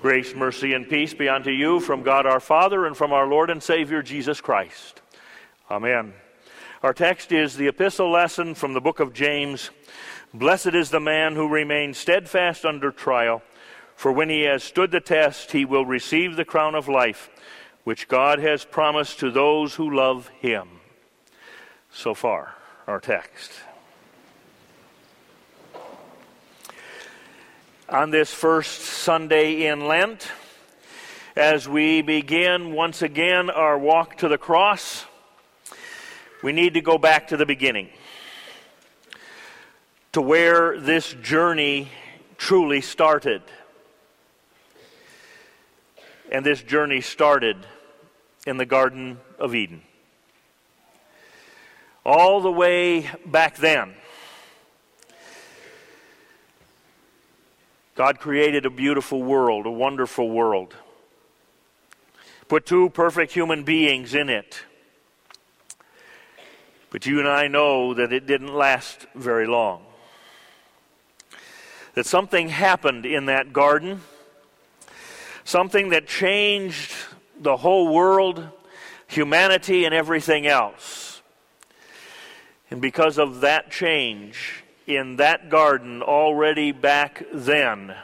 Grace, mercy, and peace be unto you from God our Father and from our Lord and Savior Jesus Christ. Amen. Our text is the epistle lesson from the book of James. Blessed is the man who remains steadfast under trial, for when he has stood the test, he will receive the crown of life, which God has promised to those who love him. So far, our text. On this first Sunday in Lent as we begin once again our walk to the cross. We need to go back to the beginning, to where this journey truly started. And this journey started in the Garden of Eden. All the way back then, God created a beautiful world, a wonderful world. Put two perfect human beings in it. But you and I know that it didn't last very long. That something happened in that garden, something that changed the whole world, humanity, and everything else. And because of that change, in that garden already back then,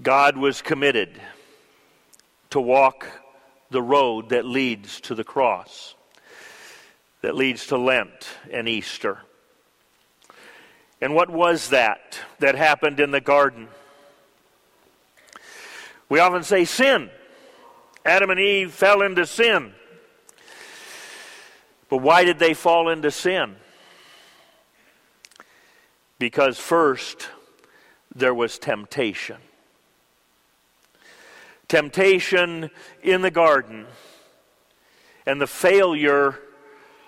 God was committed to walk the road that leads to the cross, that leads to Lent and Easter. And what was that that happened in the garden? We often say sin. Adam and Eve fell into sin. But why did they fall into sin? Because first, there was temptation. Temptation in the garden, and the failure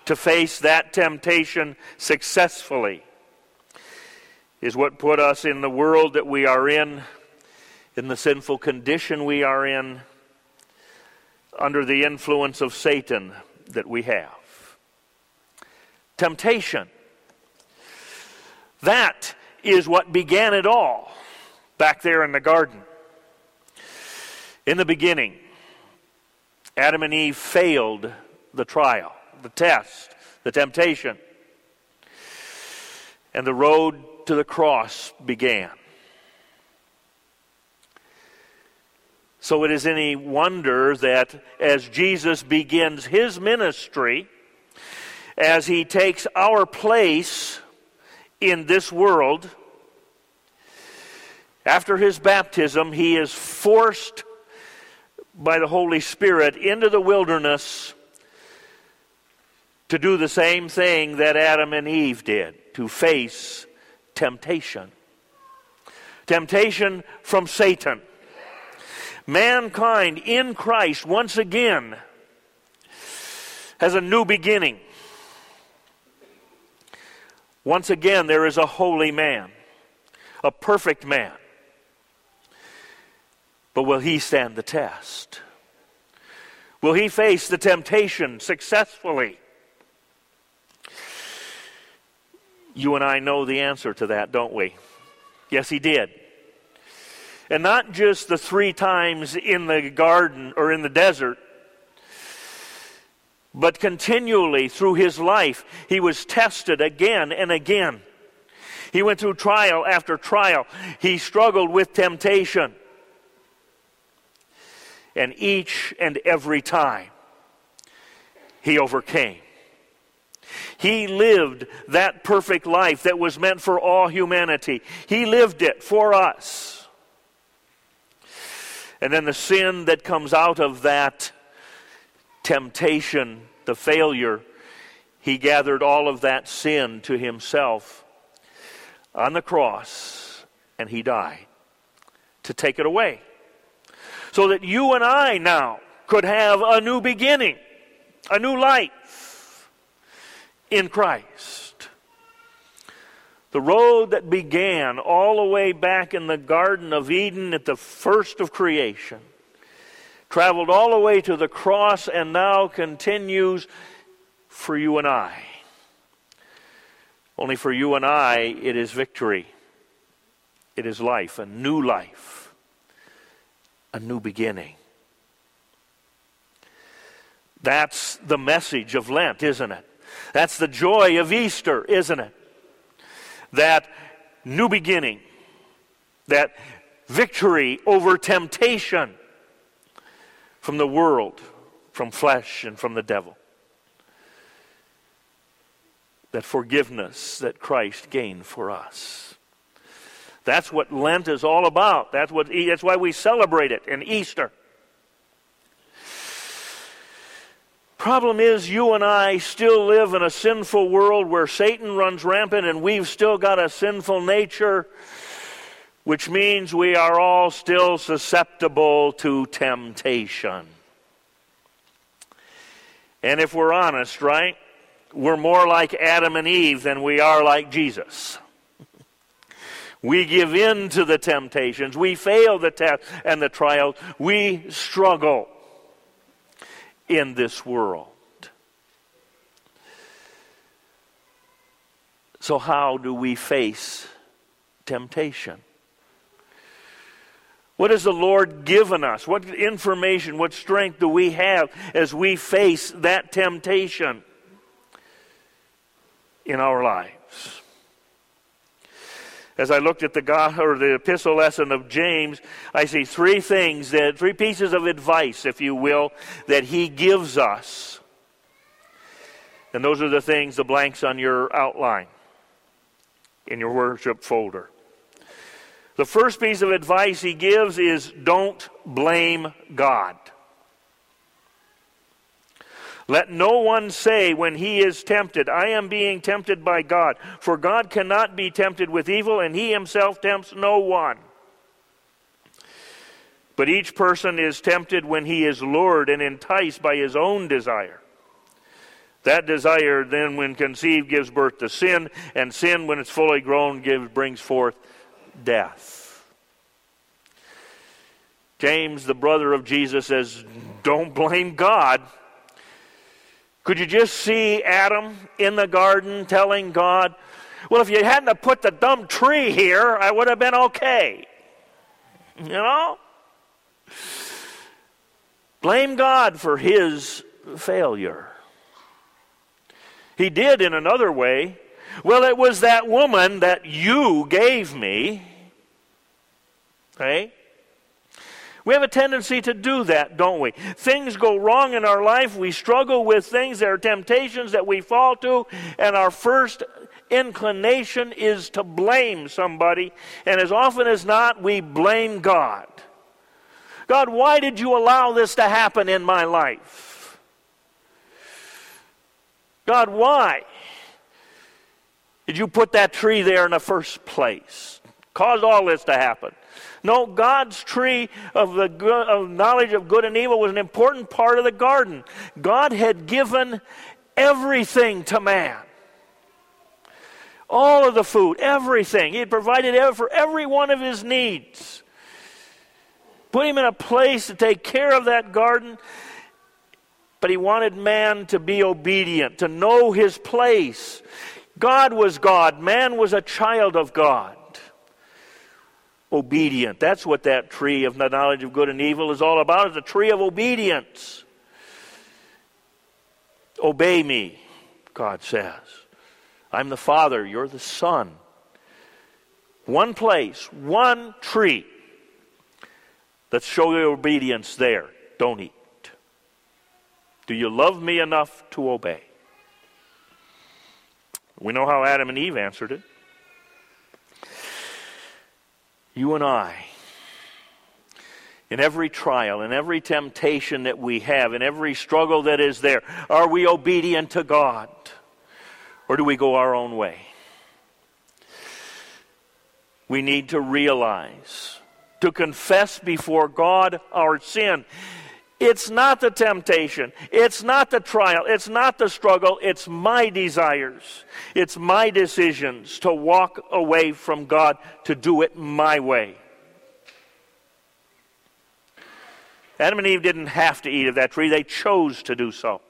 to face that temptation successfully is what put us in the world that we are in, in the sinful condition we are in, under the influence of Satan that we have. Temptation. That is what began it all back there in the garden. In the beginning, Adam and Eve failed the trial, the test, the temptation. And the road to the cross began. So it is any wonder that as Jesus begins his ministry, as he takes our place in this world, after his baptism, he is forced by the Holy Spirit into the wilderness to do the same thing that Adam and Eve did to face temptation. Temptation from Satan. Mankind in Christ, once again, has a new beginning. Once again, there is a holy man, a perfect man. But will he stand the test? Will he face the temptation successfully? You and I know the answer to that, don't we? Yes, he did. And not just the three times in the garden or in the desert, but continually through his life, he was tested again and again. He went through trial after trial. He struggled with temptation. And each and every time, he overcame. He lived that perfect life that was meant for all humanity. He lived it for us. And then the sin that comes out of that temptation, the failure, he gathered all of that sin to himself on the cross and he died to take it away. So that you and I now could have a new beginning, a new life in Christ. The road that began all the way back in the Garden of Eden at the first of creation traveled all the way to the cross and now continues for you and I. Only for you and I, it is victory. It is life, a new life. a new beginning. That's the message of Lent, isn't it? That's the joy of Easter, isn't it? That new beginning, that victory over temptation from the world, from flesh, and from the devil. That forgiveness that Christ gained for us. That's what Lent is all about. That's, what, that's why we celebrate it in Easter. Problem is, you and I still live in a sinful world where Satan runs rampant and we've still got a sinful nature, which means we are all still susceptible to temptation. And if we're honest, right, we're more like Adam and Eve than we are like Jesus. We give in to the temptations. We fail the test and the trials. We struggle in this world. So, how do we face temptation? What has the Lord given us? What information, what strength do we have as we face that temptation in our lives? As I looked at the God, or the epistle lesson of James, I see three things that three pieces of advice, if you will, that he gives us. And those are the things, the blanks on your outline in your worship folder. The first piece of advice he gives is don't blame God. Let no one say when he is tempted, I am being tempted by God. For God cannot be tempted with evil, and he himself tempts no one. But each person is tempted when he is lured and enticed by his own desire. That desire, then, when conceived, gives birth to sin, and sin, when it's fully grown, gives, brings forth death. James, the brother of Jesus, says, Don't blame God. Could you just see Adam in the garden telling God, Well, if you hadn't put the dumb tree here, I would have been okay? You know? Blame God for his failure. He did in another way. Well, it was that woman that you gave me. Okay? We have a tendency to do that, don't we? Things go wrong in our life. We struggle with things. There are temptations that we fall to, and our first inclination is to blame somebody. And as often as not, we blame God. God, why did you allow this to happen in my life? God, why did you put that tree there in the first place? Caused all this to happen. No, God's tree of the good, of knowledge of good and evil was an important part of the garden. God had given everything to man. All of the food, everything. He had provided for every one of his needs. Put him in a place to take care of that garden. But he wanted man to be obedient, to know his place. God was God, man was a child of God obedient. That's what that tree of the knowledge of good and evil is all about. It's a tree of obedience. Obey me, God says. I'm the Father, you're the Son. One place, one tree. Let's show your obedience there. Don't eat. Do you love me enough to obey? We know how Adam and Eve answered it you and I, in every trial, in every temptation that we have, in every struggle that is there, are we obedient to God? Or do we go our own way? We need to realize, to confess before God our sin. It's not the temptation. It's not the trial. It's not the struggle. It's my desires. It's my decisions to walk away from God, to do it my way. Adam and Eve didn't have to eat of that tree, they chose to do so.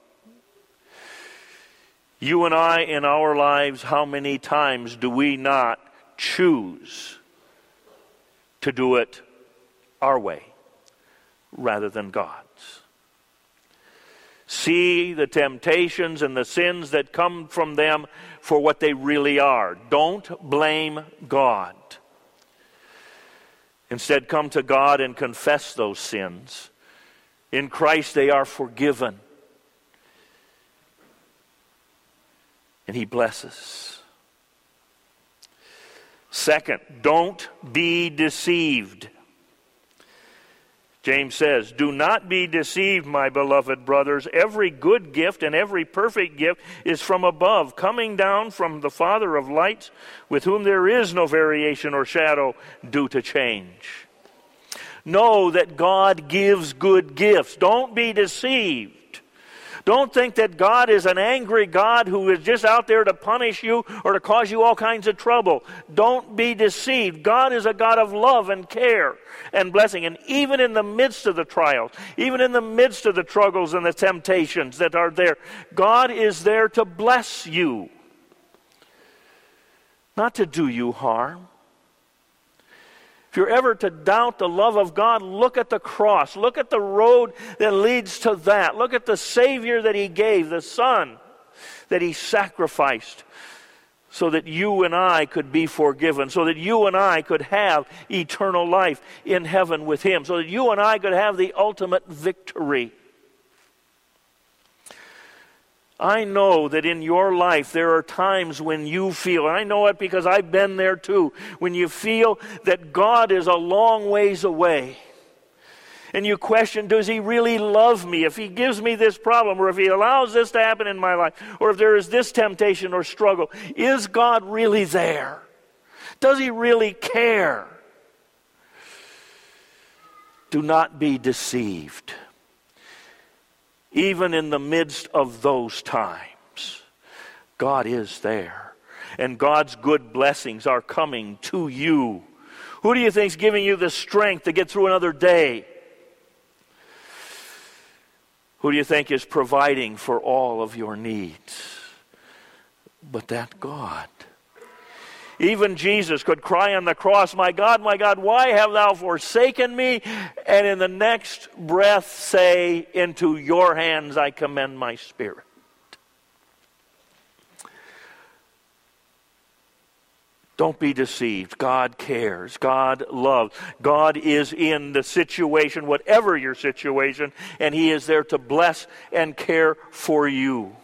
You and I, in our lives, how many times do we not choose to do it our way? rather than God's. See the temptations and the sins that come from them for what they really are. Don't blame God. Instead, come to God and confess those sins. In Christ, they are forgiven. And He blesses. Second, don't be deceived. James says, Do not be deceived, my beloved brothers. Every good gift and every perfect gift is from above, coming down from the Father of lights, with whom there is no variation or shadow due to change. Know that God gives good gifts. Don't be deceived. Don't think that God is an angry God who is just out there to punish you or to cause you all kinds of trouble. Don't be deceived. God is a God of love and care and blessing. And even in the midst of the trials, even in the midst of the struggles and the temptations that are there, God is there to bless you, not to do you harm. If you're ever to doubt the love of God, look at the cross. Look at the road that leads to that. Look at the Savior that He gave, the Son that He sacrificed so that you and I could be forgiven, so that you and I could have eternal life in heaven with Him, so that you and I could have the ultimate victory. I know that in your life there are times when you feel, I know it because I've been there too, when you feel that God is a long ways away. And you question, does he really love me? If he gives me this problem, or if he allows this to happen in my life, or if there is this temptation or struggle, is God really there? Does he really care? Do not be deceived even in the midst of those times, God is there. And God's good blessings are coming to you. Who do you think is giving you the strength to get through another day? Who do you think is providing for all of your needs? But that God. Even Jesus could cry on the cross, My God, my God, why have thou forsaken me? And in the next breath say, Into your hands I commend my spirit. Don't be deceived. God cares. God loves. God is in the situation, whatever your situation, and He is there to bless and care for you.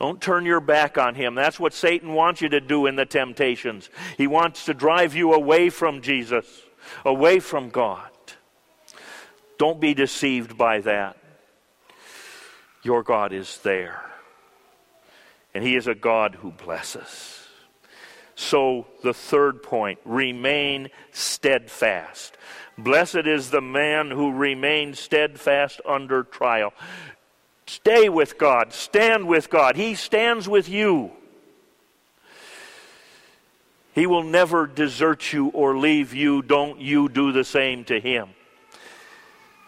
Don't turn your back on him. That's what Satan wants you to do in the temptations. He wants to drive you away from Jesus, away from God. Don't be deceived by that. Your God is there. And He is a God who blesses. So, the third point remain steadfast. Blessed is the man who remains steadfast under trial. Stay with God. Stand with God. He stands with you. He will never desert you or leave you. Don't you do the same to Him.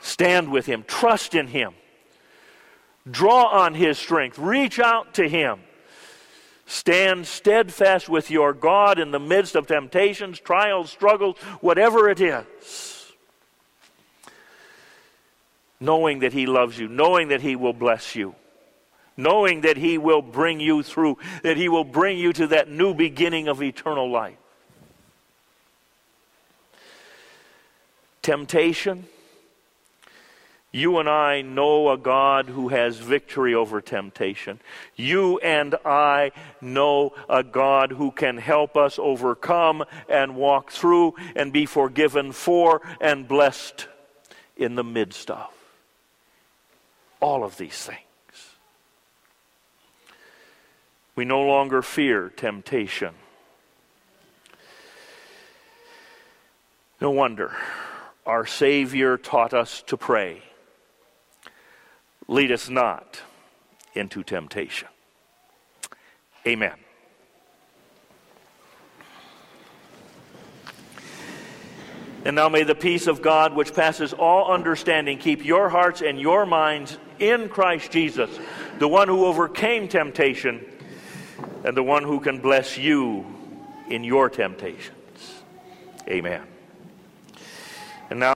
Stand with Him. Trust in Him. Draw on His strength. Reach out to Him. Stand steadfast with your God in the midst of temptations, trials, struggles, whatever it is knowing that He loves you, knowing that He will bless you, knowing that He will bring you through, that He will bring you to that new beginning of eternal life. Temptation. You and I know a God who has victory over temptation. You and I know a God who can help us overcome and walk through and be forgiven for and blessed in the midst of all of these things. We no longer fear temptation. No wonder our Savior taught us to pray lead us not into temptation. Amen. And now may the peace of God, which passes all understanding, keep your hearts and your minds in Christ Jesus, the one who overcame temptation and the one who can bless you in your temptations. Amen. And now